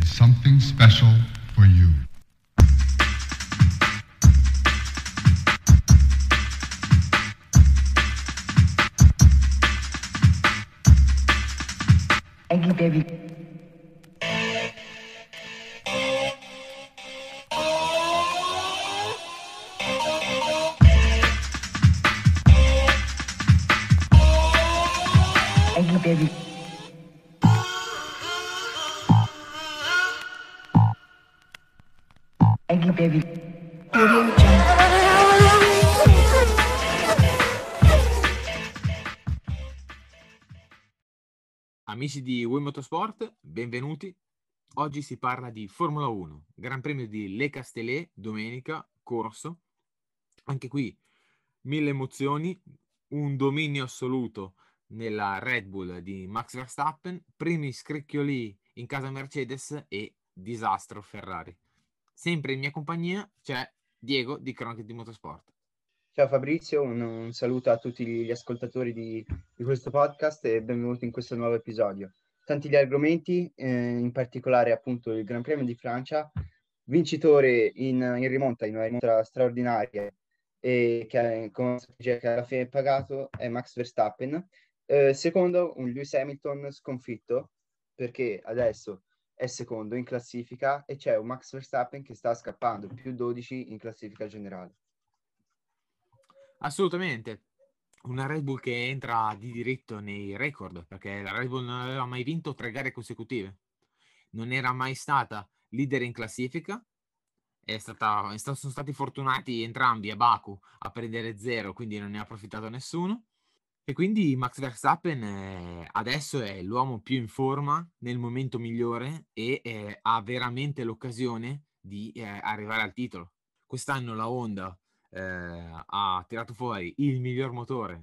is something special for you. Eggy baby. Amici di Wii Motorsport, benvenuti. Oggi si parla di Formula 1, Gran Premio di Le Castellet, domenica, corso. Anche qui mille emozioni, un dominio assoluto nella Red Bull di Max Verstappen, primi scricchioli in casa Mercedes e disastro Ferrari. Sempre in mia compagnia c'è Diego di Cronache di Motorsport. Ciao Fabrizio, un, un saluto a tutti gli ascoltatori di, di questo podcast e benvenuti in questo nuovo episodio. Tanti gli argomenti, eh, in particolare appunto il Gran Premio di Francia, vincitore in, in rimonta, in una rimonta straordinaria e che, con una strategia che alla fine è pagato è Max Verstappen. Eh, secondo, un Lewis Hamilton sconfitto perché adesso è secondo in classifica e c'è un Max Verstappen che sta scappando, più 12 in classifica generale. Assolutamente. Una Red Bull che entra di diritto nei record, perché la Red Bull non aveva mai vinto tre gare consecutive. Non era mai stata leader in classifica. Stata, sono stati fortunati entrambi a Baku a prendere zero, quindi non ne ha approfittato nessuno. E quindi Max Verstappen eh, adesso è l'uomo più in forma nel momento migliore e eh, ha veramente l'occasione di eh, arrivare al titolo. Quest'anno la Honda eh, ha tirato fuori il miglior motore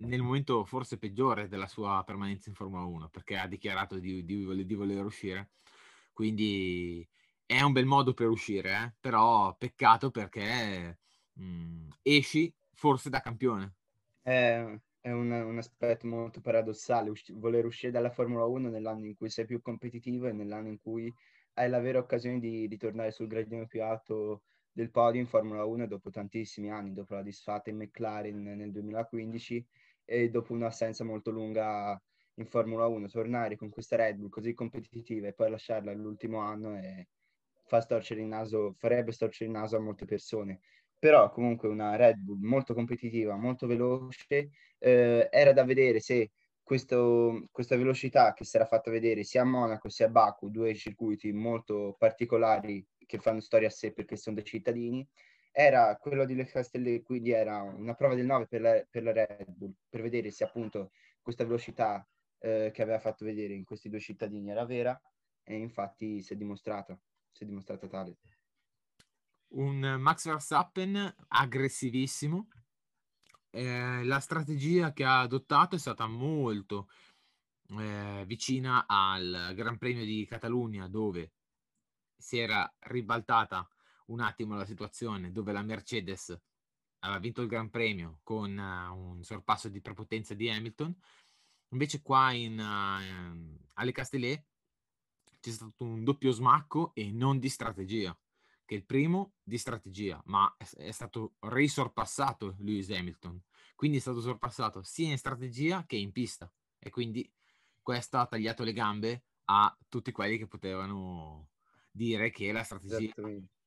nel momento forse peggiore della sua permanenza in Formula 1 perché ha dichiarato di, di di voler uscire quindi è un bel modo per uscire eh? però peccato perché mh, esci forse da campione È, è un, un aspetto molto paradossale usci- voler uscire dalla Formula 1 nell'anno in cui sei più competitivo e nell'anno in cui hai la vera occasione di, di tornare sul gradino più alto del podio in Formula 1 dopo tantissimi anni, dopo la disfatta in McLaren nel 2015 e dopo un'assenza molto lunga in Formula 1, tornare con questa Red Bull così competitiva e poi lasciarla all'ultimo anno e fa storcere il naso, farebbe storcere il naso a molte persone. Però comunque una Red Bull molto competitiva, molto veloce, eh, era da vedere se questo, questa velocità che si era fatta vedere sia a Monaco sia a Baku, due circuiti molto particolari che fanno storia a sé perché sono dei cittadini, era quello di Le Castellet, quindi era una prova del 9 per la, per la Red Bull, per vedere se appunto questa velocità eh, che aveva fatto vedere in questi due cittadini era vera e infatti si è dimostrata, si è dimostrata tale. un Max Verstappen aggressivissimo eh, la strategia che ha adottato è stata molto eh, vicina al Gran Premio di Catalogna dove si era ribaltata un attimo la situazione dove la Mercedes aveva vinto il Gran Premio con eh, un sorpasso di prepotenza di Hamilton. Invece qua in, eh, alle Castellet c'è stato un doppio smacco e non di strategia, che il primo di strategia, ma è, stato risorpassato Lewis Hamilton. Quindi è stato sorpassato sia in strategia che in pista. E quindi questo ha tagliato le gambe a tutti quelli che potevano dire che la strategia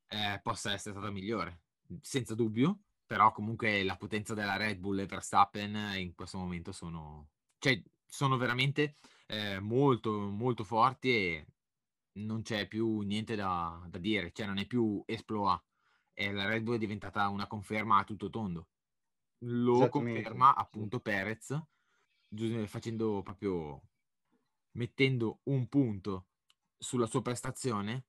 eh, possa essere stata migliore, senza dubbio, però comunque la potenza della Red Bull e Verstappen in questo momento sono, cioè, sono veramente eh, molto, molto forti e non c'è più niente da, da dire, cioè non è più esploa, e la Red Bull è diventata una conferma a tutto tondo. Lo conferma appunto Perez, facendo proprio, mettendo un punto sulla sua prestazione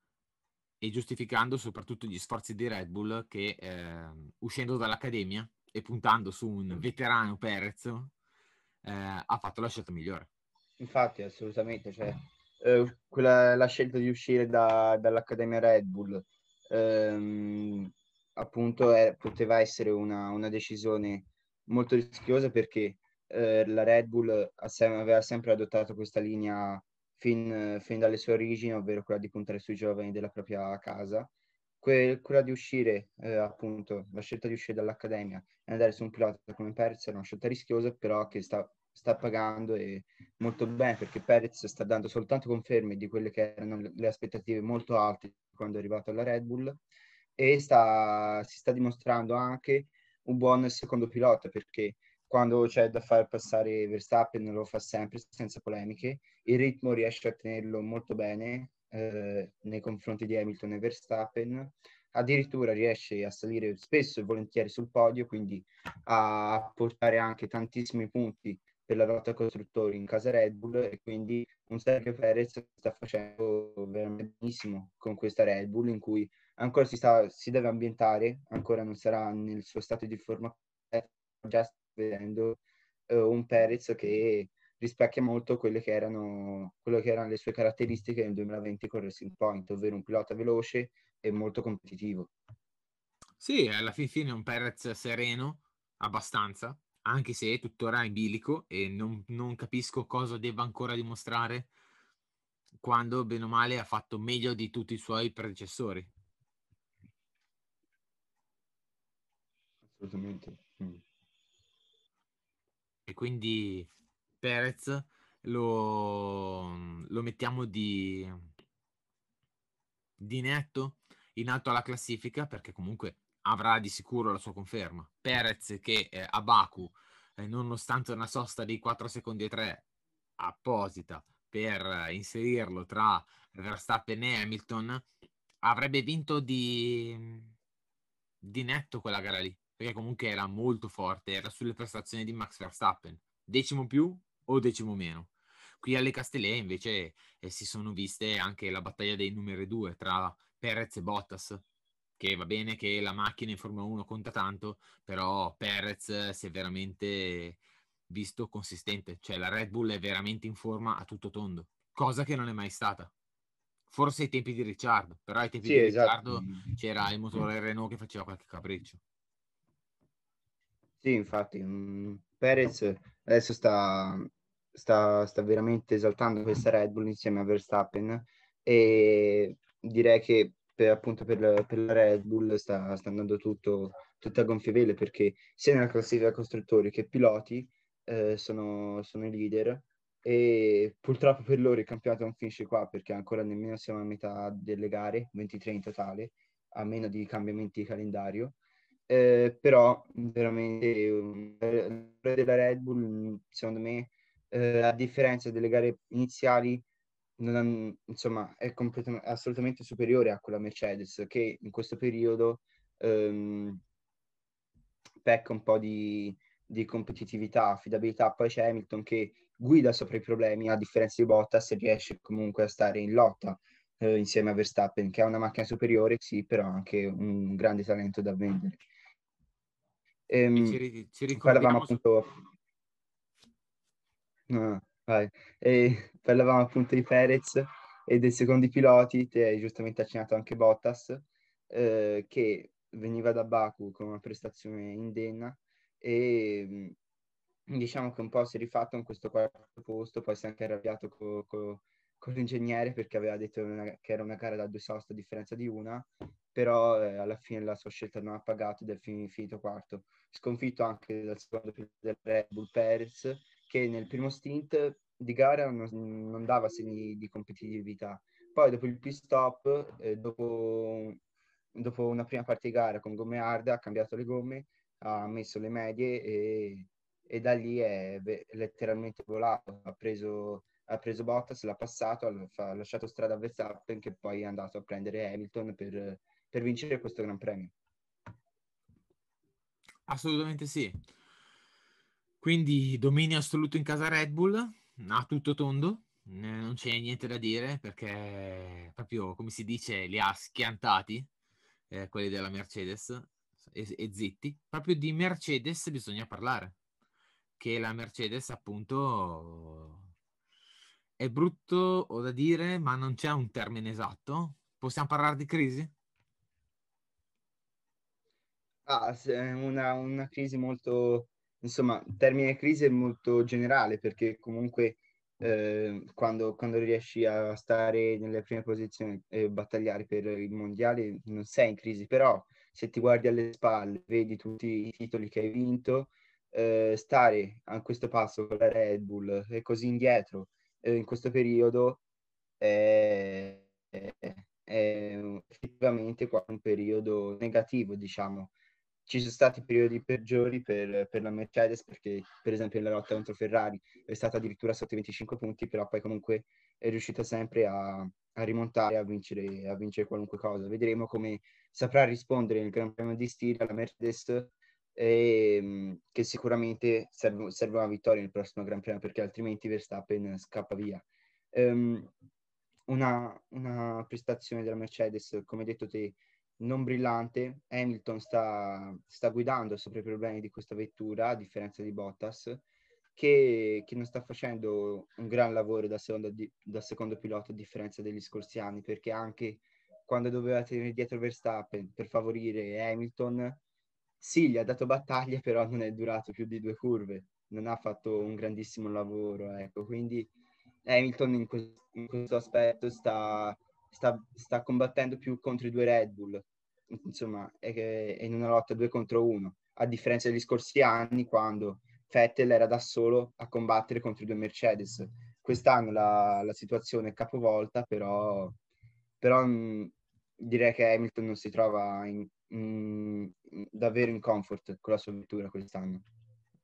e giustificando soprattutto gli sforzi di Red Bull che ehm, uscendo dall'accademia e puntando su un veterano Perez eh, ha fatto la scelta migliore. Infatti, assolutamente, cioè, eh, quella, la scelta di uscire da- dall'Accademia Red Bull, ehm, appunto, è- poteva essere una, una decisione molto rischiosa perché eh, la Red Bull aveva sempre adottato questa linea fin, fin dalle sue origini, ovvero quella di puntare sui giovani della propria casa. Que- quella di uscire, eh, appunto, la scelta di uscire dall'accademia e andare su un pilota come Perez era una scelta rischiosa, però che sta, sta pagando e molto bene perché Perez sta dando soltanto conferme di quelle che erano le aspettative molto alte quando è arrivato alla Red Bull e sta, si sta dimostrando anche un buon secondo pilota perché quando c'è da far passare Verstappen lo fa sempre senza polemiche, il ritmo riesce a tenerlo molto bene eh, nei confronti di Hamilton e Verstappen, addirittura riesce a salire spesso e volentieri sul podio, quindi a portare anche tantissimi punti per la lotta costruttori in casa Red Bull. E quindi un Sergio Perez sta facendo veramente benissimo con questa Red Bull in cui ancora si, sta, si deve ambientare, ancora non sarà nel suo stato di forma, già vedendo uh, un Perez che rispecchia molto quelle che, erano, quelle che erano le sue caratteristiche nel 2020 con Racing Point, ovvero un pilota veloce e molto competitivo. Sì, alla fin fine è un Perez sereno, abbastanza, anche se è tuttora in bilico e non, non capisco cosa debba ancora dimostrare quando, bene o male, ha fatto meglio di tutti i suoi predecessori. Assolutamente. Mm. E quindi Perez lo, lo mettiamo di, di netto in alto alla classifica perché comunque avrà di sicuro la sua conferma. Perez che eh, a Baku, eh, nonostante una sosta di 4 secondi e 3 apposita per inserirlo tra Verstappen e Hamilton, avrebbe vinto di, di netto quella gara lì, perché comunque era molto forte, era sulle prestazioni di Max Verstappen. Decimo più o decimo meno. Qui alle Castellè invece eh, si sono viste anche la battaglia dei numeri due tra Perez e Bottas, che va bene che la macchina in Formula 1 conta tanto, però Perez si è veramente visto consistente, cioè la Red Bull è veramente in forma a tutto tondo, cosa che non è mai stata. Forse ai tempi di Ricciardo, però ai tempi Sì, di esatto. Ricciardo c'era il motore Renault che faceva qualche capriccio. Sì, infatti, mh, Perez adesso sta, sta, sta veramente esaltando questa Red Bull insieme a Verstappen e direi che per, appunto per, per la Red Bull sta, sta andando tutto, tutto a gonfie vele perché sia nella classifica costruttori che piloti eh, sono, sono i leader e purtroppo per loro il campionato non finisce qua perché ancora nemmeno siamo a metà delle gare, 23 in totale, a meno di cambiamenti di calendario. Eh, però veramente um, della Red Bull, secondo me, eh, a differenza delle gare iniziali, non insomma, è assolutamente superiore a quella Mercedes che in questo periodo ehm, pecca un po' di, di competitività, affidabilità. Poi c'è Hamilton che guida sopra i problemi, a differenza di Bottas, e riesce comunque a stare in lotta eh, insieme a Verstappen, che ha una macchina superiore, sì, però anche un grande talento da vendere. Ehm, ci, ci parlavamo appunto... No, e parlavamo appunto di Perez e dei secondi piloti, te hai giustamente accennato anche Bottas, eh, che veniva da Baku con una prestazione indenna e diciamo che un po' si è rifatto in questo quarto posto, poi si è anche arrabbiato con co, co l'ingegnere perché aveva detto una, che era una gara da due soste a differenza di una, però eh, alla fine la sua scelta non ha pagato ed è finito quarto. Sconfitto anche dal secondo del Red Bull Perez, che nel primo stint di gara non, non dava segni di competitività. Poi dopo il pit stop, eh, dopo, dopo una prima parte di gara con gomme hard, ha cambiato le gomme, ha messo le medie e, e da lì è letteralmente volato. Ha preso, ha preso Bottas, l'ha passato, ha, lasciato strada a Verstappen che poi è andato a prendere Hamilton per, per vincere questo Gran Premio. Assolutamente sì. Quindi dominio assoluto in casa Red Bull, a tutto tondo, non c'è niente da dire perché proprio come si dice li ha schiantati eh, quelli della Mercedes e, e zitti. Proprio di Mercedes bisogna parlare, che la Mercedes appunto è brutto o da dire, ma non c'è un termine esatto. Possiamo parlare di crisi? Ah, una, una crisi molto insomma, il termine crisi è molto generale perché comunque eh, quando, quando riesci a stare nelle prime posizioni e battagliare per il mondiale non sei in crisi, però se ti guardi alle spalle, vedi tutti i titoli che hai vinto, eh, stare a questo passo con la Red Bull e così indietro eh, in questo periodo è, è, è effettivamente un periodo negativo, diciamo. Ci sono stati periodi peggiori per, per, la Mercedes perché per esempio nella lotta contro Ferrari è stata addirittura sotto i 25 punti però poi comunque è riuscita sempre a, a rimontare a vincere, a vincere qualunque cosa. Vedremo come saprà rispondere nel Gran Premio di Stiria la Mercedes e, ehm, che sicuramente serve, serve, una vittoria nel prossimo Gran Premio perché altrimenti Verstappen scappa via um, una, una prestazione della Mercedes come detto te non brillante. Hamilton sta, sta, guidando sopra i problemi di questa vettura, a differenza di Bottas, che, che non sta facendo un gran lavoro da, seconda, di, da secondo pilota, a differenza degli scorsi anni, perché anche quando doveva tenere dietro Verstappen per favorire Hamilton, sì, gli ha dato battaglia, però non è durato più di due curve, non ha fatto un grandissimo lavoro, ecco, quindi Hamilton in, que- in questo aspetto sta, sta, sta combattendo più contro i due Red Bull, insomma, è, è in una lotta due contro uno, a differenza degli scorsi anni quando Vettel era da solo a combattere contro i due Mercedes. Quest'anno la, la situazione è capovolta, però, però mh, direi che Hamilton non si trova in, mh, davvero in comfort con la sua vettura quest'anno.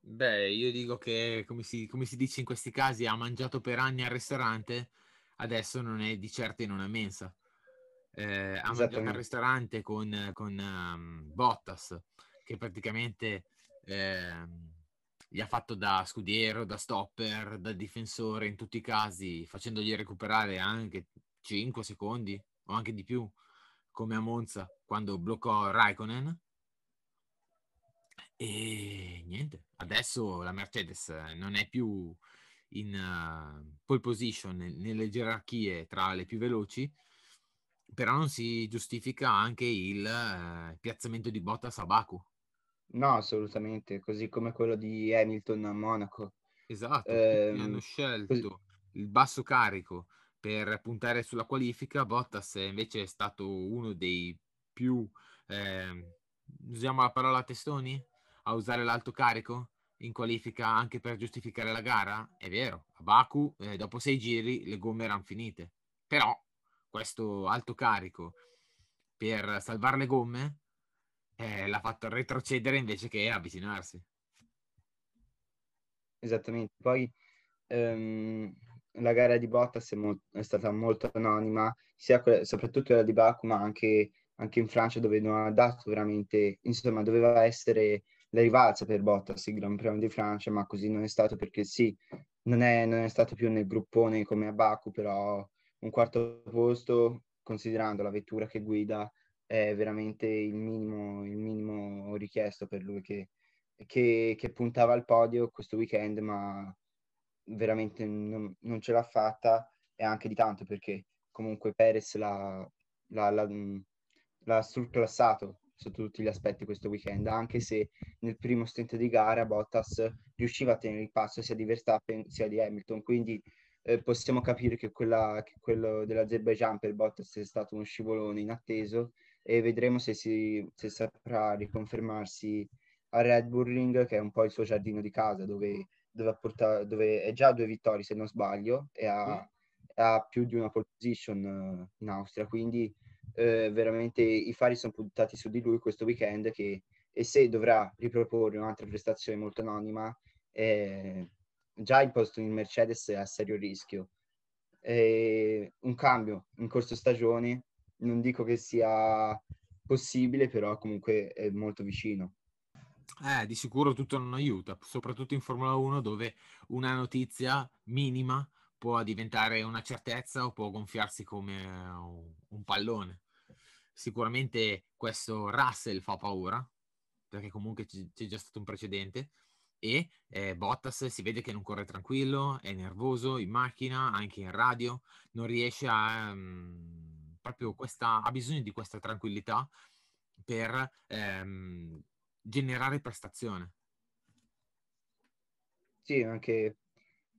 Beh, io dico che, come si, come si dice in questi casi, ha mangiato per anni al ristorante adesso non è di certo in una mensa. Eh, ha mangiato al ristorante con, con um, Bottas, che praticamente eh, gli ha fatto da scudiero, da stopper, da difensore in tutti i casi, facendogli recuperare anche 5 secondi o anche di più, come a Monza quando bloccò Raikkonen. E niente, adesso la Mercedes non è più in uh, pole position nelle gerarchie tra le più veloci, però non si giustifica anche il uh, piazzamento di Bottas a Baku. No, assolutamente, così come quello di Hamilton a Monaco. Esatto, eh, hanno scelto così... il basso carico per puntare sulla qualifica, Bottas invece è stato uno dei più, eh, usiamo la parola testoni, a usare l'alto carico in qualifica anche per giustificare la gara? È vero, a Baku eh, dopo sei giri le gomme erano finite, però questo alto carico per salvare le gomme eh, l'ha fatto retrocedere invece che avvicinarsi. Esattamente, poi ehm, la gara di Bottas è, mo- è, stata molto anonima, que- soprattutto quella di Baku, ma anche, anche in Francia dove non ha dato veramente, insomma, doveva essere la rivalsa per Bottas il Gran Premio di Francia, ma così non è stato perché sì, non è, non è stato più nel gruppone come a Baku, però un quarto posto, considerando la vettura che guida, è veramente il minimo, il minimo richiesto per lui che, che, che, puntava al podio questo weekend, ma veramente non, non, ce l'ha fatta e anche di tanto perché comunque Perez l'ha, l'ha, l'ha, l'ha surclassato sotto tutti gli aspetti questo weekend, anche se nel primo stint di gara Bottas riusciva a tenere il passo sia di Verstappen sia di Hamilton, quindi eh, possiamo capire che, quella, che quello dell'Azerbaijan per Bottas è stato uno scivolone inatteso e vedremo se, si, se saprà riconfermarsi a Red Bull Ring, che è un po' il suo giardino di casa, dove, dove, portato, dove è già due vittorie se non sbaglio e ha, ha più di una pole position uh, in Austria, quindi eh, veramente i fari sono puntati su di lui questo weekend che, e se dovrà riproporre un'altra prestazione molto anonima, eh, già il posto in Mercedes è a serio rischio. Eh, un cambio in corso stagione, non dico che sia possibile, però comunque è molto vicino. Eh, di sicuro tutto non aiuta, soprattutto in Formula 1 dove una notizia minima può diventare una certezza o può gonfiarsi come un pallone. Sicuramente questo Russell fa paura, perché comunque c'è già stato un precedente, e eh, Bottas si vede che non corre tranquillo, è nervoso in macchina, anche in radio, non riesce a... Um, proprio questa, ha bisogno di questa tranquillità per um, generare prestazione. Sì, anche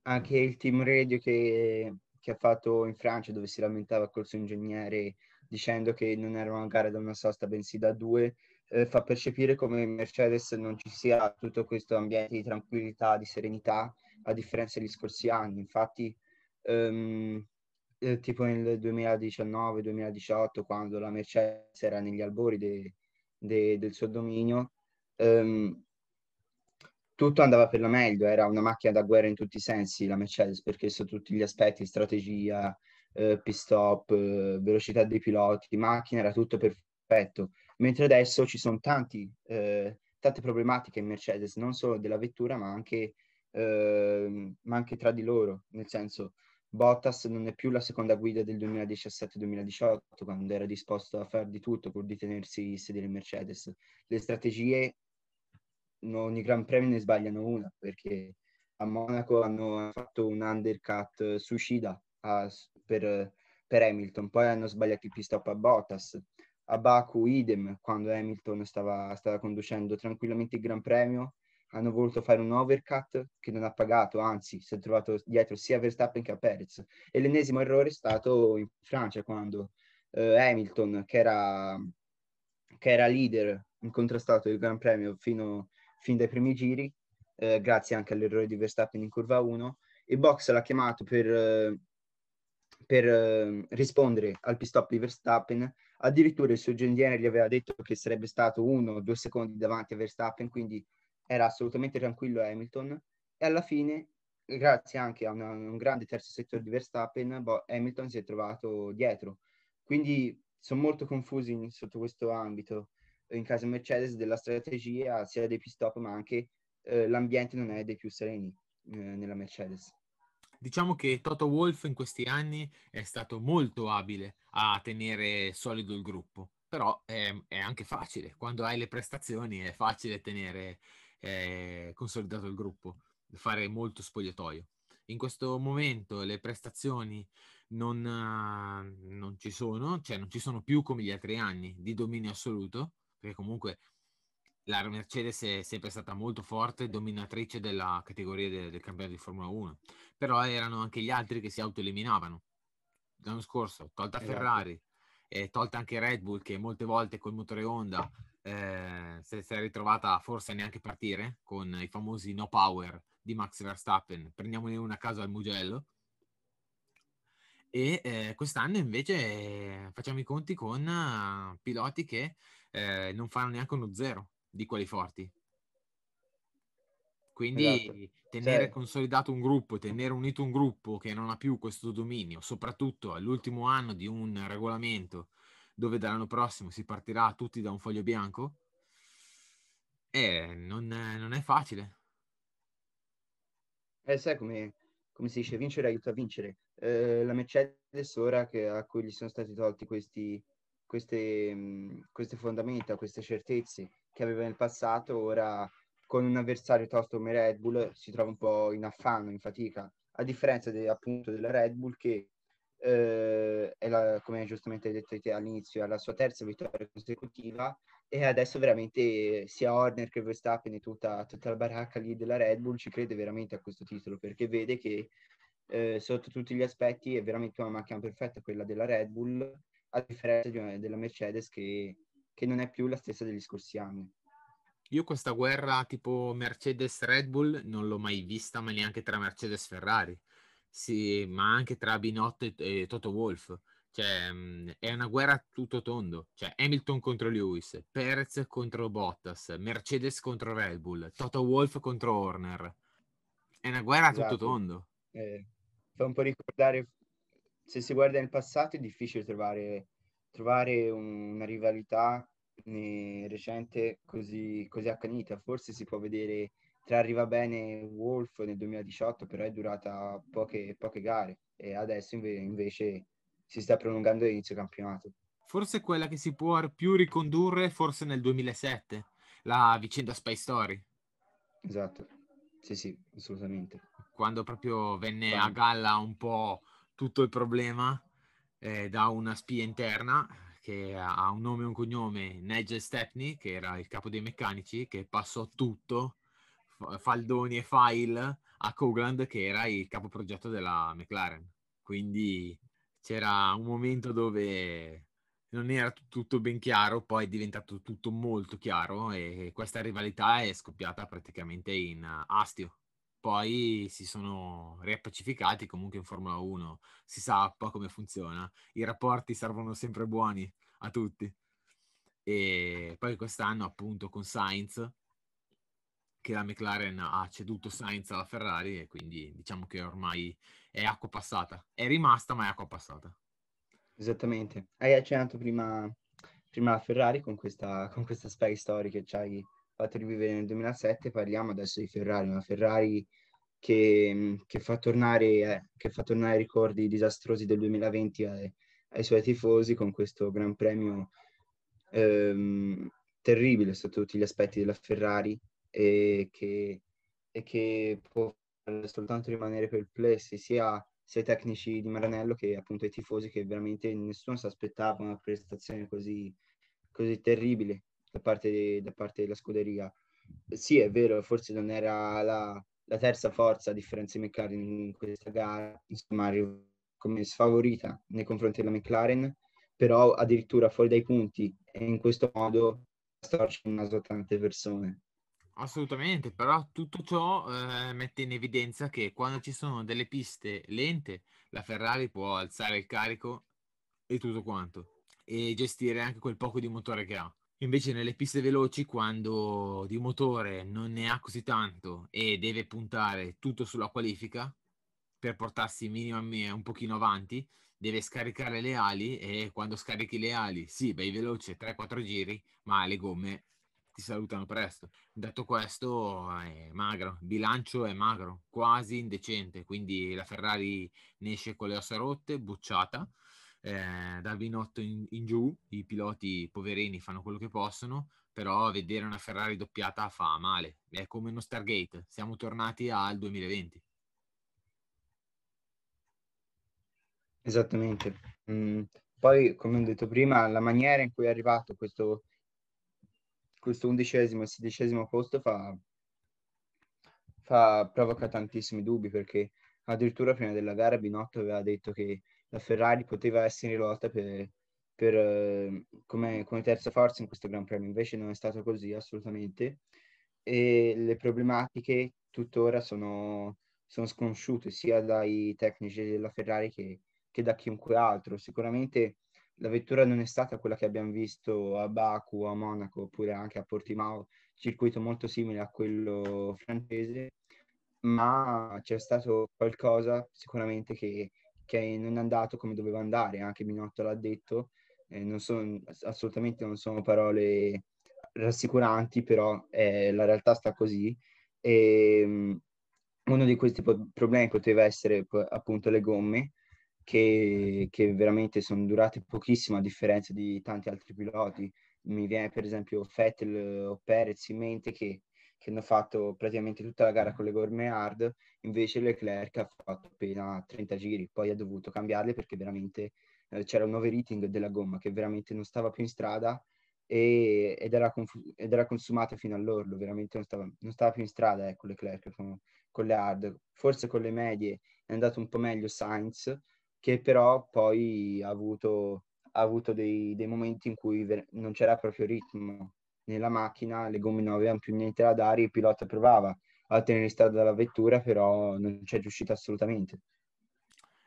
anche il team radio che, che ha fatto in Francia dove si lamentava col suo ingegnere dicendo che non era una gara da una sosta bensì da due, eh, fa percepire come Mercedes non ci sia tutto questo ambiente di tranquillità, di serenità, a differenza degli scorsi anni. Infatti, ehm, eh, tipo nel 2019-2018, quando la Mercedes era negli albori de, de, del suo dominio, ehm, tutto andava per la meglio, era una macchina da guerra in tutti i sensi la Mercedes, perché su tutti gli aspetti, strategia, eh, pit stop, eh, velocità dei piloti, macchina, era tutto perfetto. Mentre adesso ci sono tanti, eh, tante problematiche in Mercedes, non solo della vettura, ma anche, ehm, ma anche tra di loro, nel senso Bottas non è più la seconda guida del 2017-2018, quando era disposto a fare di tutto pur di tenersi sedere in Mercedes. Le strategie ogni Gran Premio ne sbagliano una, perché a Monaco hanno fatto un undercut suicida a, per, per, Hamilton, poi hanno sbagliato il pit stop a Bottas. A Baku idem, quando Hamilton stava, stava conducendo tranquillamente il Gran Premio, hanno voluto fare un overcut che non ha pagato, anzi si è trovato dietro sia Verstappen che a Perez. E l'ennesimo errore è stato in Francia quando eh, Hamilton, che era, che era leader incontrastato del Gran Premio fino, fin dai primi giri, eh, grazie anche all'errore di Verstappen in curva 1, il box l'ha chiamato per, eh, per eh, rispondere al pit stop di Verstappen. Addirittura il suo ingegnere gli aveva detto che sarebbe stato uno o due secondi davanti a Verstappen, quindi era assolutamente tranquillo Hamilton. E alla fine, grazie anche a una, un grande terzo settore di Verstappen, boh, Hamilton si è trovato dietro. Quindi sono molto confusi in, sotto questo ambito in casa Mercedes della strategia sia dei pit stop ma anche eh, l'ambiente non è dei più sereni eh, nella Mercedes. Diciamo che Toto Wolff in questi anni è stato molto abile a tenere solido il gruppo, però è, è anche facile, quando hai le prestazioni è facile tenere eh, consolidato il gruppo, fare molto spogliatoio. In questo momento le prestazioni non, non ci sono, cioè non ci sono più come gli altri anni di dominio assoluto, perché comunque la Mercedes è sempre stata molto forte, dominatrice della categoria de- del campionato di Formula 1, però erano anche gli altri che si autoeliminavano. L'anno scorso, tolta esatto. Ferrari, e tolta anche Red Bull che molte volte col motore Honda eh, si è ritrovata a forse neanche partire con i famosi no power di Max Verstappen. Prendiamone una a caso al Mugello. E eh, quest'anno invece eh, facciamo i conti con uh, piloti che eh, non fanno neanche uno zero di quelli forti. Quindi esatto. tenere cioè... consolidato un gruppo, tenere unito un gruppo che non ha più questo dominio, soprattutto all'ultimo anno di un regolamento dove dall'anno prossimo si partirà tutti da un foglio bianco, eh, non, è, non è facile. Eh, sai come, come, si dice, vincere aiuta a vincere. Eh, la Mercedes ora che, a cui gli sono stati tolti questi, queste, queste fondamenta, queste certezze che aveva nel passato, ora con un avversario tosto come Red Bull si trova un po' in affanno, in fatica, a differenza de, appunto della Red Bull che eh, è la, come giustamente hai detto te all'inizio, è la sua terza vittoria consecutiva e adesso veramente sia Horner che Verstappen e tutta, tutta la baracca lì della Red Bull ci crede veramente a questo titolo perché vede che eh, sotto tutti gli aspetti è veramente una macchina perfetta quella della Red Bull a differenza una, della Mercedes che, che non è più la stessa degli scorsi anni. Io questa guerra tipo Mercedes-Red Bull non l'ho mai vista, ma neanche tra Mercedes-Ferrari sì, ma anche tra Binotto e, e Toto Wolff. Cioè, mh, è una guerra tutto tondo. Cioè, Hamilton contro Lewis, Perez contro Bottas, Mercedes contro Red Bull, Toto Wolff contro Horner. È una guerra esatto. tutto tondo. Eh, fa un po' ricordare, se si guarda nel passato è difficile trovare, trovare un, una rivalità recente così, così accanita. Forse si può vedere tra arriva bene Wolf nel 2018, però è durata poche, poche gare e adesso inve- invece si sta prolungando l'inizio campionato. Forse quella che si può più ricondurre forse nel 2007, la vicenda Spy Story. Esatto, sì sì, assolutamente. Quando proprio venne Quando... a galla un po' tutto il problema eh, da una spia interna che ha un nome e un cognome, Nigel Stepney, che era il capo dei meccanici, che passò tutto faldoni e file a Cogland che era il capoprogetto della McLaren. Quindi c'era un momento dove non era tutto ben chiaro, poi è diventato tutto molto chiaro e questa rivalità è scoppiata praticamente in uh, astio. Poi si sono riappacificati comunque in Formula 1, si sa un come funziona, i rapporti servono sempre buoni a tutti. E poi quest'anno appunto con Sainz, che la McLaren ha ceduto Sainz alla Ferrari e quindi diciamo che ormai è acqua passata. È rimasta ma è acqua passata. Esattamente. Hai accennato prima, prima la Ferrari con questa, con questa story che ci hai fatto rivivere nel 2007, parliamo adesso di Ferrari, una Ferrari che, che, fa, tornare, eh, che fa tornare ricordi disastrosi del 2020 ai, ai suoi tifosi con questo Gran Premio ehm, terribile sotto tutti gli aspetti della Ferrari e che, e che può soltanto rimanere perplessi sia, sia i tecnici di Maranello che appunto i tifosi che veramente nessuno si aspettava una prestazione così, così terribile da parte, da parte della scuderia. Sì, è vero, forse non era la, la terza forza a differenza di McLaren in questa gara, insomma, come sfavorita nei confronti della McLaren, però addirittura fuori dai punti e in questo modo storce il naso a tante persone. Assolutamente, però tutto ciò eh, mette in evidenza che quando ci sono delle piste lente, la Ferrari può alzare il carico e tutto quanto, e gestire anche quel poco di motore che ha. Invece nelle piste veloci, quando di motore non ne ha così tanto e deve puntare tutto sulla qualifica per portarsi minimamente un pochino avanti, deve scaricare le ali e quando scarichi le ali, sì, vai veloce 3-4 giri, ma le gomme ti salutano presto. Detto questo, è magro, il bilancio è magro, quasi indecente, quindi la Ferrari ne esce con le ossa rotte, bucciata, eh, dal Binotto in, in, giù, i piloti poverini fanno quello che possono, però vedere una Ferrari doppiata fa male, è come uno Stargate, siamo tornati al 2020. Esattamente. Mm. Poi, come ho detto prima, la maniera in cui è arrivato questo, questo undicesimo e sedicesimo posto fa, fa, provoca tantissimi dubbi perché addirittura prima della gara Binotto aveva detto che la Ferrari poteva essere in lotta per, per, eh, come, come, terza forza in questo Gran Premio, invece non è stato così assolutamente e le problematiche tuttora sono, sono sconosciute sia dai tecnici della Ferrari che, che da chiunque altro. Sicuramente la vettura non è stata quella che abbiamo visto a Baku, a Monaco oppure anche a Portimao, circuito molto simile a quello francese, ma c'è stato qualcosa sicuramente che che non è andato come doveva andare, anche Minotto l'ha detto, eh, non sono, assolutamente non sono parole rassicuranti, però eh, la realtà sta così. E, um, uno di questi problemi poteva essere appunto le gomme, che, che, veramente sono durate pochissimo a differenza di tanti altri piloti. Mi viene per esempio Vettel o Perez in mente che che hanno fatto praticamente tutta la gara con le gomme hard, invece Leclerc ha fatto appena 30 giri, poi ha dovuto cambiarle perché veramente eh, c'era un overheating della gomma che veramente non stava più in strada e, ed, era confu- ed, era consumata fino all'orlo, veramente non stava, non stava più in strada ecco Leclerc con, con le hard, forse con le medie è andato un po' meglio Sainz, che però poi ha avuto, ha avuto dei, dei momenti in cui non c'era proprio ritmo nella macchina, le gomme non avevano più niente da dare, il pilota provava a tenere in strada la vettura, però non c'è riuscito assolutamente.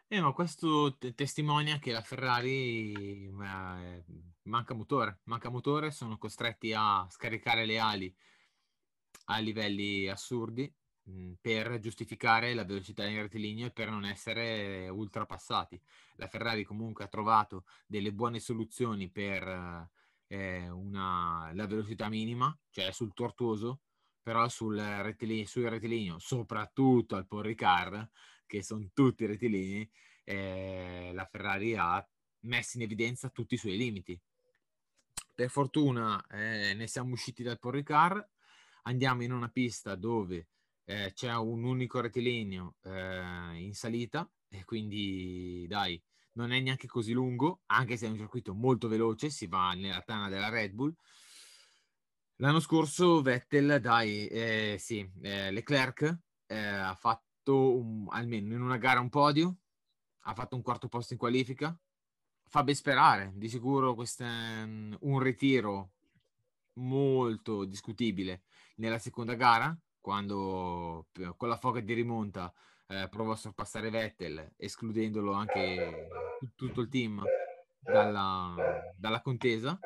Eh, ma questo te- testimonia che la Ferrari eh, manca motore, manca motore, sono costretti a scaricare le ali a livelli assurdi mh, mm, per giustificare la velocità in rettilineo e per non essere ultrapassati. La Ferrari comunque ha trovato delle buone soluzioni per eh, una, la velocità minima, cioè sul tortuoso, però sul rettilineo, sul rettilineo soprattutto al Porricar, che sono tutti rettilini, eh, la Ferrari ha messo in evidenza tutti i suoi limiti. Per fortuna eh, ne siamo usciti dal Porricar, andiamo in una pista dove eh, c'è un unico rettilineo eh, in salita e quindi dai, non è neanche così lungo, anche se è un circuito molto veloce, si va nella tana della Red Bull. L'anno scorso Vettel, dai, eh, sì, eh, Leclerc eh, ha fatto un- almeno in una gara un podio, ha fatto un quarto posto in qualifica, fa ben sperare, di sicuro questo è mm, un ritiro molto discutibile nella seconda gara, quando p- con la foga di rimonta eh, provò a sorpassare Vettel, escludendolo anche tut- tutto il team dalla, dalla contesa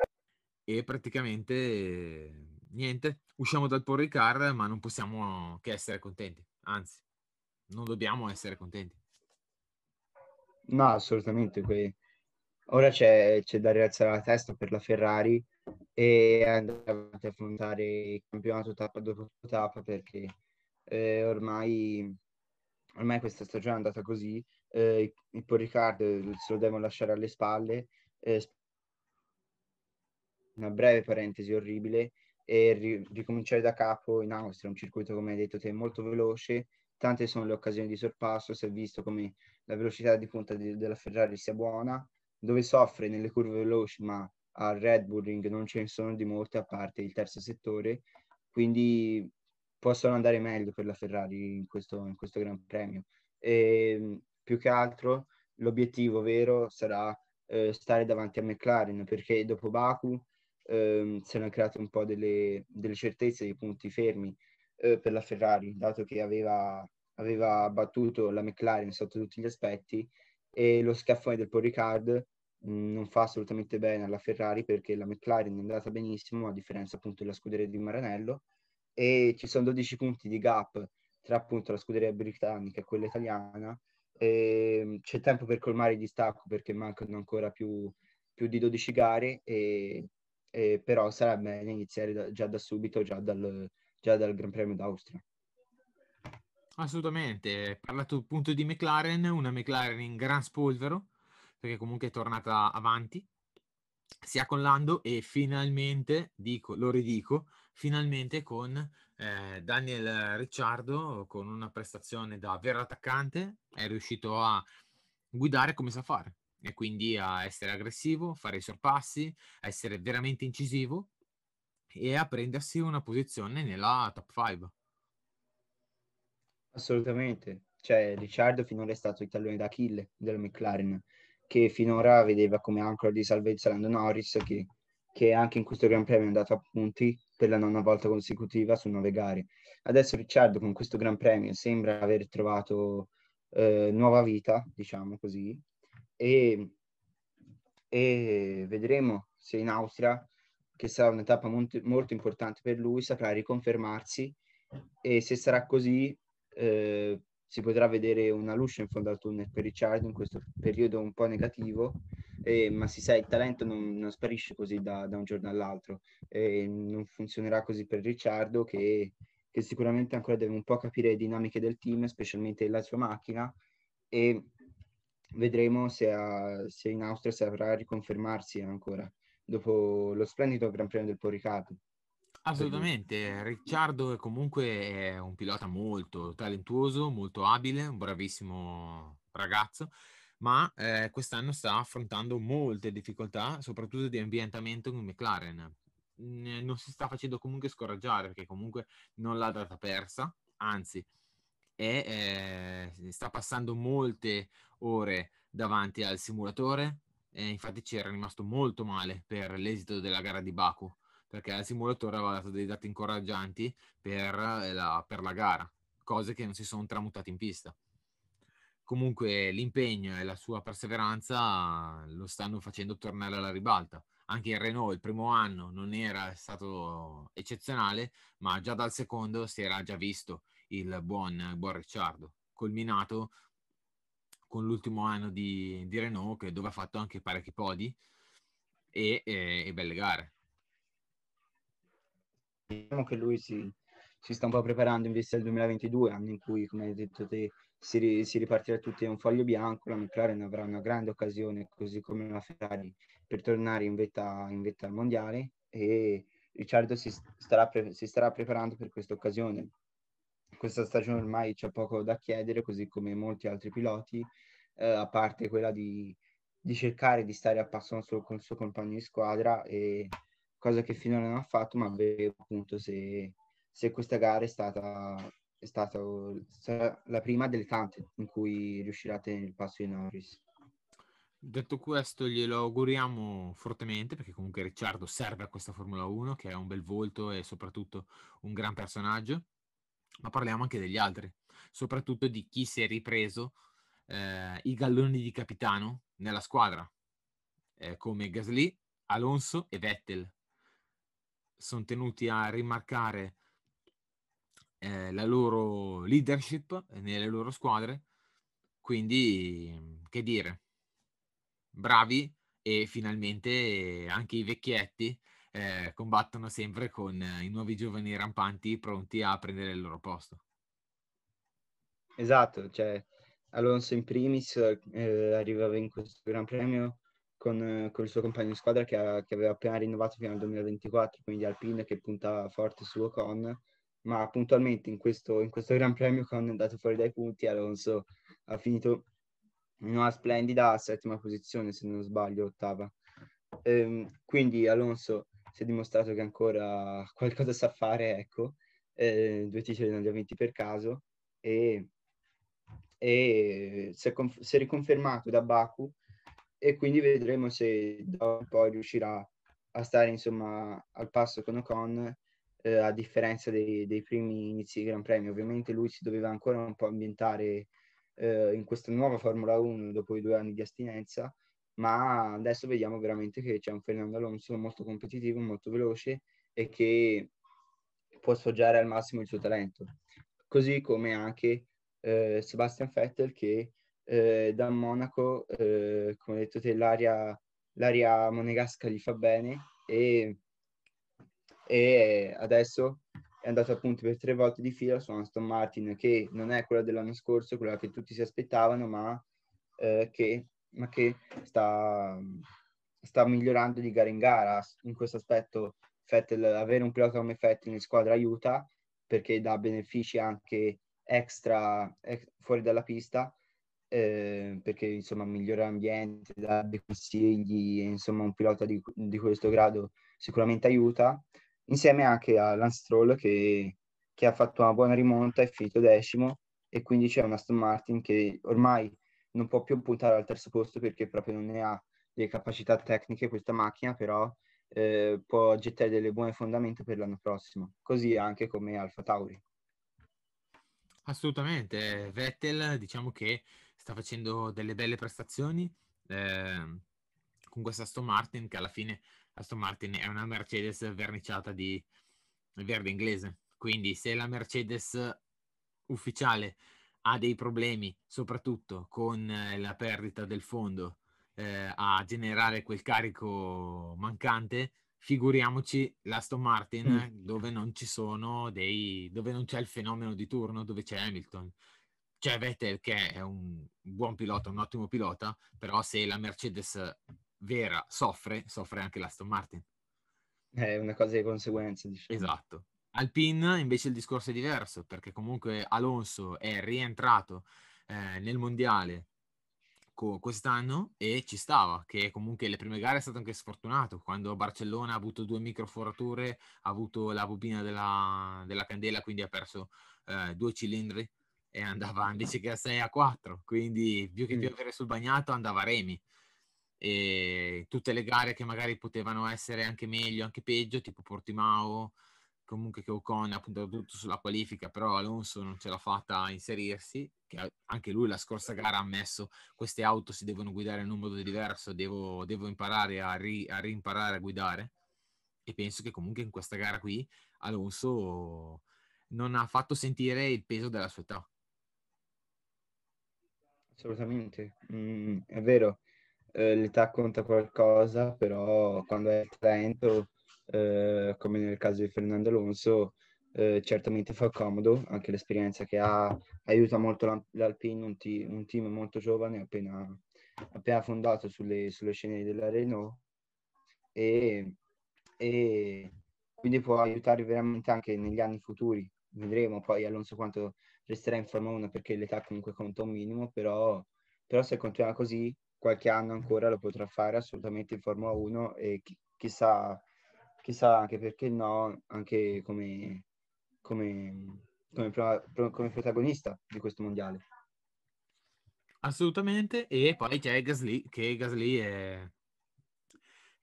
e praticamente eh, niente, usciamo dal Paul Ricard, ma non possiamo che essere contenti, anzi, non dobbiamo essere contenti. No, assolutamente. que- Ora c'è, c'è da rialzare la testa per la Ferrari e andare a affrontare il campionato tappa dopo tappa perché eh, ormai, ormai questa stagione è andata così. eh, il Paul Ricard se lo devono lasciare alle spalle. eh, una breve parentesi orribile e ri- ricominciare da capo in Austria, un circuito come hai detto te molto veloce, tante sono le occasioni di sorpasso, si è visto come la velocità di punta di- della Ferrari sia buona, dove soffre nelle curve veloci, ma al Red Bull Ring non ce ne sono di molte a parte il terzo settore, quindi possono andare meglio per la Ferrari in questo, in questo Gran Premio. E, più che altro l'obiettivo vero sarà eh, stare davanti a McLaren perché dopo Baku ehm, si erano create un po' delle, delle certezze dei punti fermi eh, per la Ferrari, dato che aveva, aveva battuto la McLaren sotto tutti gli aspetti e lo scaffone del Paul Ricard mh, non fa assolutamente bene alla Ferrari perché la McLaren è andata benissimo, a differenza appunto della scuderia di Maranello, e ci sono 12 punti di gap tra appunto la scuderia britannica e quella italiana. E c'è tempo per colmare il distacco perché mancano ancora più, più di 12 gare, e, e però sarebbe bene iniziare da- già da subito, già dal, già dal Gran Premio d'Austria. Assolutamente, parlato appunto di McLaren, una McLaren in gran spolvero, perché comunque è tornata avanti, sia con Lando e finalmente, dico, lo ridico, finalmente con eh, Daniel Ricciardo, con una prestazione da vero attaccante, è riuscito a guidare come sa fare e quindi a essere aggressivo, fare i sorpassi, essere veramente incisivo e a prendersi una posizione nella top 5. Assolutamente, cioè Ricciardo finora è stato il tallone d'Achille della McLaren, che finora vedeva come ancora di salvezza Lando Norris, che, che anche in questo Gran Premio è andato a punti per la nona volta consecutiva su nove gare. Adesso Ricciardo con questo Gran Premio sembra aver trovato eh, nuova vita, diciamo così, e, e vedremo se in Austria, che sarà un'etapa molto, molto importante per lui, saprà riconfermarsi e se sarà così eh, si potrà vedere una luce in fondo al tunnel per Ricciardo in questo periodo un po' negativo, eh, ma si sa, il talento non, non sparisce così da, da, un giorno all'altro. E non funzionerà così per Ricciardo che, che, sicuramente ancora deve un po' capire le dinamiche del team, specialmente la sua macchina. E vedremo se, a, se in Austria saprà riconfermarsi ancora dopo lo splendido Gran Premio del Poricato. Assolutamente, Ricciardo è comunque un pilota molto talentuoso, molto abile, un bravissimo ragazzo, ma eh, quest'anno sta affrontando molte difficoltà, soprattutto di ambientamento in McLaren. Non si sta facendo comunque scoraggiare perché comunque non l'ha data persa, anzi è, eh, sta passando molte ore davanti al simulatore e infatti ci era rimasto molto male per l'esito della gara di Baku perché il simulatore aveva dato dei dati incoraggianti per la, per la gara, cose che non si sono tramutate in pista. Comunque l'impegno e la sua perseveranza lo stanno facendo tornare alla ribalta. Anche il Renault il primo anno non era stato eccezionale, ma già dal secondo si era già visto il buon, buon Ricciardo, culminato con l'ultimo anno di, di Renault, dove ha fatto anche parecchi podi e, e, e belle gare diciamo che lui si, si, sta un po' preparando in vista del 2022, anno in cui, come hai detto te, si, si ripartirà tutti da un foglio bianco, la McLaren avrà una grande occasione, così come la Ferrari, per tornare in vetta, in vetta al mondiale e Ricciardo si starà, pre- si starà preparando per questa occasione. Questa stagione ormai c'è poco da chiedere, così come molti altri piloti, eh, a parte quella di, di cercare di stare a passo con il suo compagno di squadra e cosa che finora non ha fatto, ma vedo appunto se, se questa gara è stata, è stata la prima delle tante in cui riuscirà a tenere il passo di Norris. Detto questo, glielo auguriamo fortemente perché comunque Ricciardo serve a questa Formula 1 che è un bel volto e soprattutto un gran personaggio, ma parliamo anche degli altri, soprattutto di chi si è ripreso eh, i galloni di capitano nella squadra, eh, come Gasly, Alonso e Vettel. Sono tenuti a rimarcare eh, la loro leadership nelle loro squadre, quindi che dire. Bravi e finalmente anche i vecchietti eh, combattono sempre con i nuovi giovani rampanti pronti a prendere il loro posto. Esatto, cioè Alonso in primis eh, arrivava in questo Gran Premio con, con, il suo compagno di squadra che, ha, che, aveva appena rinnovato fino al 2024, quindi Alpine che puntava forte su Ocon, ma puntualmente in questo, in questo Gran Premio Ocon è andato fuori dai punti, Alonso ha finito in una splendida settima posizione, se non sbaglio, ottava. Ehm, quindi Alonso si è dimostrato che ancora qualcosa sa fare, ecco, eh, due titoli non li ha vinti per caso e, e si, è conf- si, è riconfermato da Baku e quindi vedremo se poi riuscirà a stare insomma al passo con Ocon eh, a differenza dei, dei primi inizi di Gran Premio. Ovviamente lui si doveva ancora un po' ambientare eh, in questa nuova Formula 1 dopo i due anni di astinenza, ma adesso vediamo veramente che c'è un Fernando Alonso molto competitivo, molto veloce e che può sfoggiare al massimo il suo talento. Così come anche eh, Sebastian Vettel che eh, da Monaco, eh, come detto te, l'aria, l'aria monegasca gli fa bene e, e adesso è andato a per tre volte di fila su Aston Martin, che non è quella dell'anno scorso, quella che tutti si aspettavano, ma, eh, che, ma che sta, sta, migliorando di gara in gara. In questo aspetto, Vettel, avere un pilota come Vettel in squadra aiuta, perché dà benefici anche extra ex, fuori dalla pista, eh, perché insomma migliora l'ambiente, dà dei consigli, insomma un pilota di, di questo grado sicuramente aiuta insieme anche a Lance Stroll che, che ha fatto una buona rimonta, è finito decimo e quindi c'è una Aston Martin che ormai non può più puntare al terzo posto perché proprio non ne ha le capacità tecniche questa macchina, però eh, può gettare delle buone fondamenta per l'anno prossimo, così anche come Alfa Tauri. Assolutamente, Vettel diciamo che sta facendo delle belle prestazioni eh, con questa Aston Martin che alla fine Aston Martin è una Mercedes verniciata di verde inglese. Quindi se la Mercedes ufficiale ha dei problemi, soprattutto con eh, la perdita del fondo eh, a generare quel carico mancante, figuriamoci l'Aston Martin mm. dove non ci sono dei dove non c'è il fenomeno di turno, dove c'è Hamilton. C'è Vettel che è un buon pilota, un ottimo pilota, però se la Mercedes vera soffre, soffre anche l'Aston Martin. È una cosa di conseguenza, diciamo. Esatto. Alpine invece il discorso è diverso, perché comunque Alonso è rientrato eh, nel mondiale co- quest'anno e ci stava, che comunque le prime gare è stato anche sfortunato, quando Barcellona ha avuto due microforature, ha avuto la bobina della, della candela, quindi ha perso eh, due cilindri e andava invece che a 6 a 4, quindi più che piovere sul bagnato andava a remi e tutte le gare che magari potevano essere anche meglio, anche peggio, tipo Portimao, comunque che Ocon ha puntato tutto sulla qualifica, però Alonso non ce l'ha fatta a inserirsi, che anche lui la scorsa gara ha ammesso queste auto si devono guidare in un modo diverso, devo, devo imparare a, ri, a rimparare a guidare. E penso che comunque in questa gara qui Alonso non ha fatto sentire il peso della sua età. Assolutamente, mm, è vero eh, l'età conta qualcosa, però quando il talento, eh, come nel caso di Fernando Alonso, eh, certamente fa comodo, anche l'esperienza che ha aiuta molto l'Alpine, un, t- un team molto giovane, appena, appena fondato sulle, sulle scene della Renault, e, e quindi può aiutare veramente anche negli anni futuri. Vedremo poi Alonso quanto resterà in Formula 1 perché l'età comunque conta un minimo, però, però se continua così qualche anno ancora lo potrà fare assolutamente in Formula 1 e chi- chissà chissà anche perché no, anche come, come, come, pro- come protagonista di questo mondiale. Assolutamente, e poi c'è Gasly, che Gasly è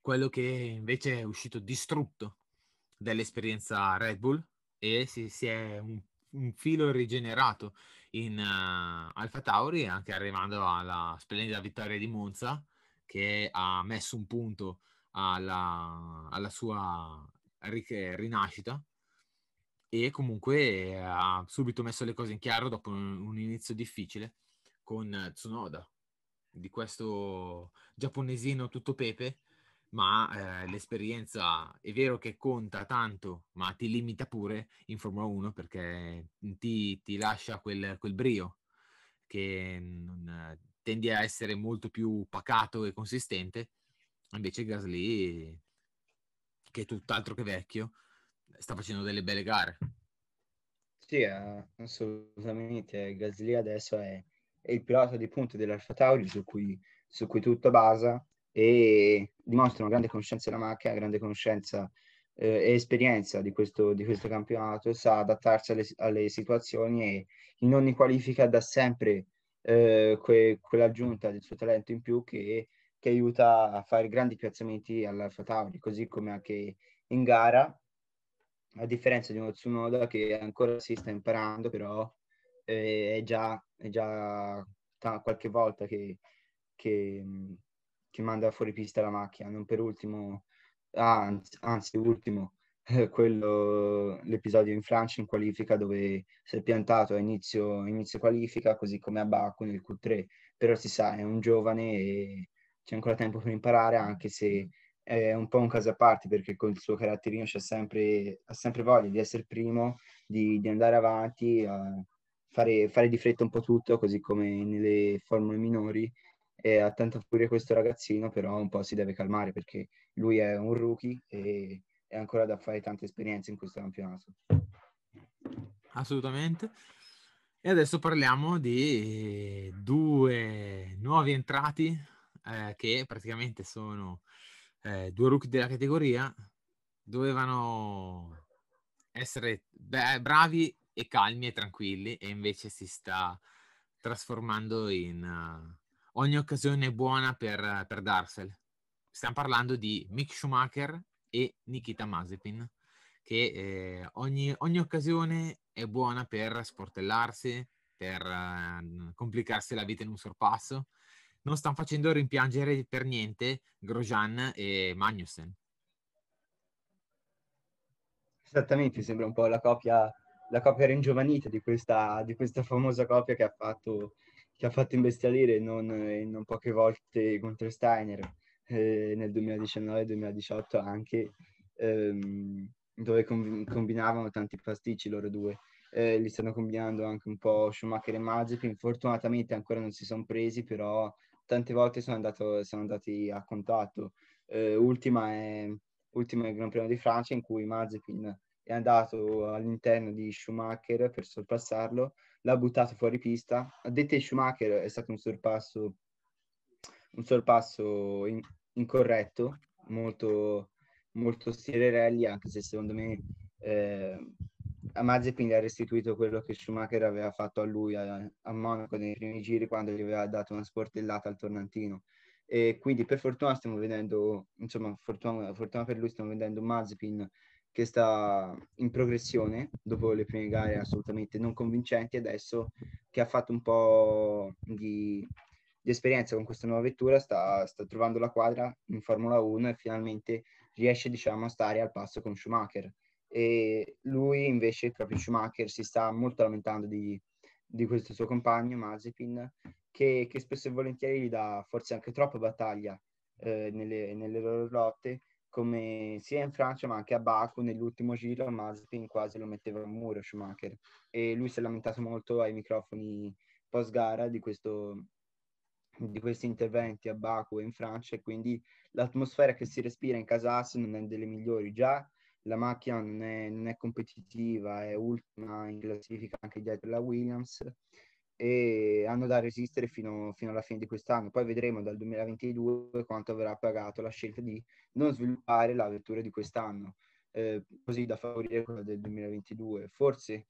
quello che invece è uscito distrutto dall'esperienza Red Bull e si, si è un, un, filo rigenerato in uh, Alfa Tauri, anche arrivando alla splendida vittoria di Monza, che ha messo un punto alla, alla sua rinascita. E comunque ha subito messo le cose in chiaro dopo un, un inizio difficile con Tsunoda, di questo giapponesino tutto pepe, ma eh, l'esperienza è vero che conta tanto, ma ti limita pure in Formula 1 perché ti, ti lascia quel, quel, brio che non, tendi a essere molto più pacato e consistente, invece Gasly, che è tutt'altro che vecchio, sta facendo delle belle gare. Sì, assolutamente. Gasly adesso è è il pilota di punta dell'Alfa Tauri su cui, su cui tutto basa e dimostra una grande conoscenza della macchina, grande conoscenza eh, e esperienza di questo, di questo campionato, sa adattarsi alle, alle, situazioni e in ogni qualifica dà sempre eh, que, quell'aggiunta del suo talento in più che, che aiuta a fare grandi piazzamenti all'Alfa Tauri, così come anche in gara, a differenza di uno Tsunoda che ancora si sta imparando, però eh, è già, è già t- qualche volta che, che, che, manda fuori pista la macchina, non per ultimo, anzi, anzi ultimo, eh, quello, l'episodio in Francia in qualifica dove si è piantato a inizio, inizio qualifica, così come a Baku nel Q3, però si sa, è un giovane e c'è ancora tempo per imparare, anche se è un po' un caso a parte perché con il suo caratterino sempre, ha sempre voglia di essere primo, di, di andare avanti, fare, fare di fretta un po' tutto, così come nelle formule minori. E ha tanta furia questo ragazzino, però un po' si deve calmare perché lui è un rookie e è ancora da fare tante esperienze in questo campionato. Assolutamente. E adesso parliamo di due nuovi entrati eh, che praticamente sono eh, due rookie della categoria. Dovevano essere beh, bravi e calmi e tranquilli e invece si sta trasformando in uh, ogni occasione buona per, per Darsel. Stiamo parlando di Mick Schumacher e Nikita Mazepin, che eh, ogni, ogni, occasione è buona per sportellarsi, per uh, complicarsi la vita in un sorpasso. Non stanno facendo rimpiangere per niente Grosjean e Magnussen. Esattamente, sembra un po' la copia la coppia ringiovanita di questa, di questa famosa coppia che ha fatto, che ha fatto imbestialire non, non poche volte contro Steiner eh, nel 2019-2018 anche, ehm, dove com- combinavano tanti pasticci loro due. Eh, li stanno combinando anche un po' Schumacher e Mazepin, fortunatamente ancora non si sono presi, però tante volte sono, andato, sono andati a contatto. Eh, ultima, è, ultima è il Gran Premio di Francia in cui Mazepin è andato all'interno di Schumacher per sorpassarlo, l'ha buttato fuori pista. A dette Schumacher è stato un sorpasso, un sorpasso in, incorretto, molto, molto stile rally, anche se secondo me eh, a Mazepin ha restituito quello che Schumacher aveva fatto a lui a, a Monaco nei primi giri quando gli aveva dato una sportellata al tornantino. E quindi per fortuna stiamo vedendo, insomma, fortuna, fortuna per lui stiamo vedendo Mazepin che sta in progressione dopo le prime gare assolutamente non convincenti adesso che ha fatto un po' di, di esperienza con questa nuova vettura sta, sta, trovando la quadra in Formula 1 e finalmente riesce diciamo a stare al passo con Schumacher. E lui invece proprio Schumacher si sta molto lamentando di, di questo suo compagno Mazepin che, che, spesso e volentieri gli dà forse anche troppa battaglia eh, nelle, nelle loro lotte come sia in Francia ma anche a Baku nell'ultimo giro Mazepin quasi lo metteva a muro Schumacher. E lui si è lamentato molto ai microfoni post gara di, di questi interventi a Baku e in Francia e quindi l'atmosfera che si respira in Casas non è delle migliori. Già la macchina non è, non è competitiva è ultima in classifica anche dietro la Williams e hanno da resistere fino, fino alla fine di quest'anno. Poi vedremo dal 2022 quanto avrà pagato la scelta di non sviluppare la vettura di quest'anno, eh, così da favorire quella del 2022. Forse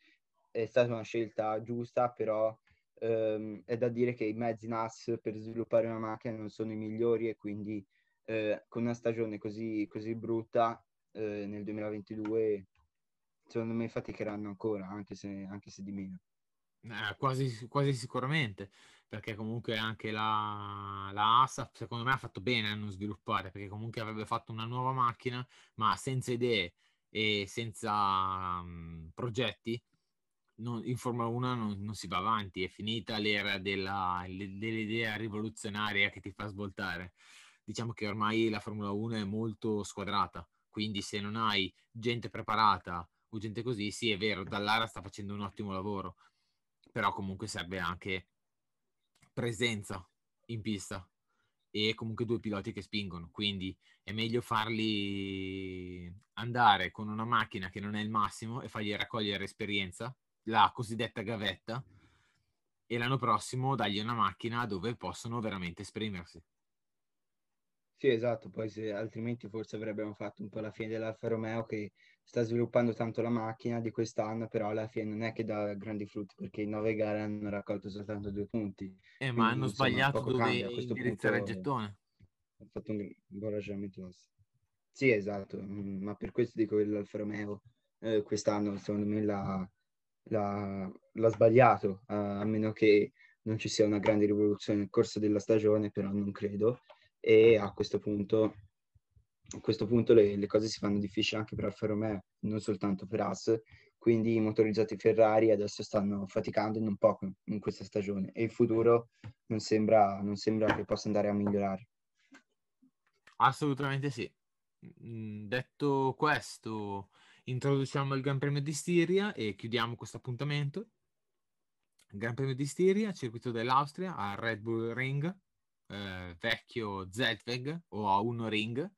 è stata una scelta giusta, però ehm, è da dire che i mezzi NAS per sviluppare una macchina non sono i migliori e quindi eh, con una stagione così, così brutta eh, nel 2022 secondo me faticheranno ancora, anche se, anche se di meno. Eh, quasi, quasi sicuramente, perché comunque anche la, la ASAP secondo me ha fatto bene a non sviluppare, perché comunque avrebbe fatto una nuova macchina, ma senza idee e senza um, progetti, non, in Formula 1 non, non, si va avanti, è finita l'era della, dell'idea rivoluzionaria che ti fa svoltare. Diciamo che ormai la Formula 1 è molto squadrata, quindi se non hai gente preparata o gente così, sì è vero, Dallara sta facendo un ottimo lavoro, però comunque serve anche presenza in pista e comunque due piloti che spingono, quindi è meglio farli andare con una macchina che non è il massimo e fargli raccogliere esperienza, la cosiddetta gavetta, e l'anno prossimo dargli una macchina dove possono veramente esprimersi. Sì, esatto, poi se, altrimenti forse avrebbero fatto un po' la fine dell'Alfa Romeo che sta sviluppando tanto la macchina di quest'anno, però alla fine non è che dà grandi frutti perché in nove gare hanno raccolto soltanto due punti. Eh, ma hanno insomma, sbagliato dove indirizzare il gettone. Ha fatto un, buon ragionamento. Sì, esatto, mm, ma per questo dico che l'Alfa Romeo eh, quest'anno secondo me l'ha, l'ha, l'ha sbagliato, a, a meno che non ci sia una grande rivoluzione nel corso della stagione, però non credo. E a questo punto a questo punto le, le, cose si fanno difficili anche per Alfa Romeo, non soltanto per Haas, quindi i motorizzati Ferrari adesso stanno faticando non poco in questa stagione e il futuro non sembra, non sembra che possa andare a migliorare. Assolutamente sì. Mm, detto questo, introduciamo il Gran Premio di Stiria e chiudiamo questo appuntamento. Gran Premio di Stiria, circuito dell'Austria, a Red Bull Ring, eh, vecchio Zeltweg o A1 Ring,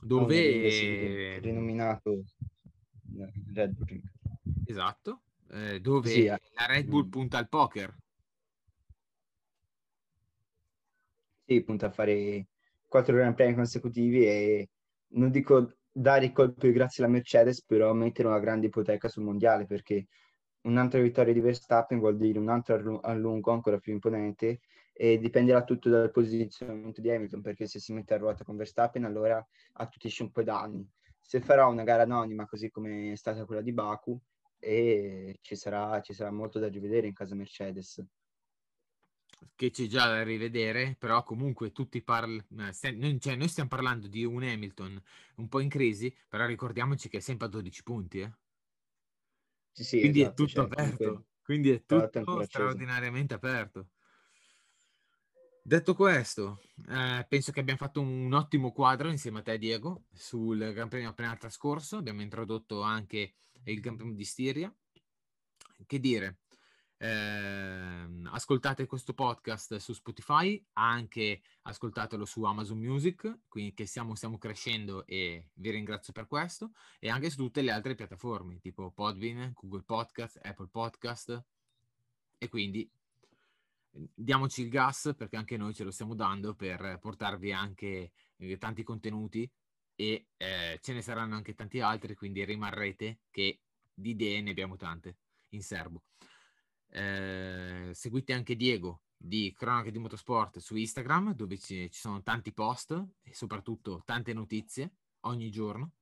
dove... rinominato Red Bull. Esatto, eh, dove sì, eh. la Red Bull punta al poker. Sì, punta a fare quattro Gran Premi consecutivi e non dico dare i colpi grazie alla Mercedes, però mettere una grande ipoteca sul mondiale perché un'altra vittoria di Verstappen vuol dire un altro allungo ancora più imponente e dipenderà tutto dal posizionamento di Hamilton perché se si mette a ruota con Verstappen allora attutisce un po' i danni se farà una gara anonima così come è stata quella di Baku e ci sarà, ci sarà molto da rivedere in casa Mercedes che c'è già da rivedere, però comunque tutti parlano, eh, cioè noi stiamo parlando di un Hamilton un po' in crisi, però ricordiamoci che è sempre a 12 punti. Eh? Sì, sì, quindi esatto, è tutto cioè, aperto, comunque... quindi è tutto straordinariamente aperto. Detto questo, eh, penso che abbiamo fatto un ottimo quadro insieme a te, Diego, sul Gran Premio appena trascorso. Abbiamo introdotto anche il Gran Premio di Stiria. Che dire, eh, ascoltate questo podcast su Spotify, anche ascoltatelo su Amazon Music, quindi che stiamo, stiamo crescendo e vi ringrazio per questo, e anche su tutte le altre piattaforme, tipo Podbean, Google Podcast, Apple Podcast, e quindi diamoci il gas perché anche noi ce lo stiamo dando per portarvi anche eh, tanti contenuti e eh, ce ne saranno anche tanti altri, quindi rimarrete che di idee ne abbiamo tante in serbo. Eh, seguite anche Diego di Cronache di Motorsport su Instagram dove ci, ci sono tanti post e soprattutto tante notizie ogni giorno,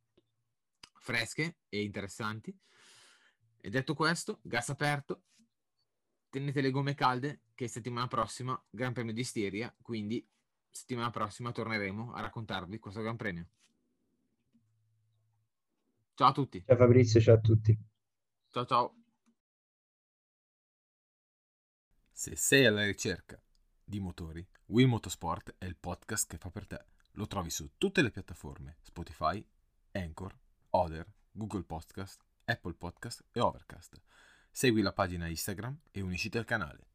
fresche e interessanti. E detto questo, gas aperto, tenete le gomme calde che settimana prossima Gran Premio di Stiria, quindi settimana prossima torneremo a raccontarvi questo Gran Premio. Ciao a tutti. Ciao Fabrizio, ciao a tutti. Ciao ciao. Se sei alla ricerca di motori, Will Motorsport è il podcast che fa per te. Lo trovi su tutte le piattaforme Spotify, Anchor, Other, Google Podcast, Apple Podcast e Overcast. Segui la pagina Instagram e unisciti al canale.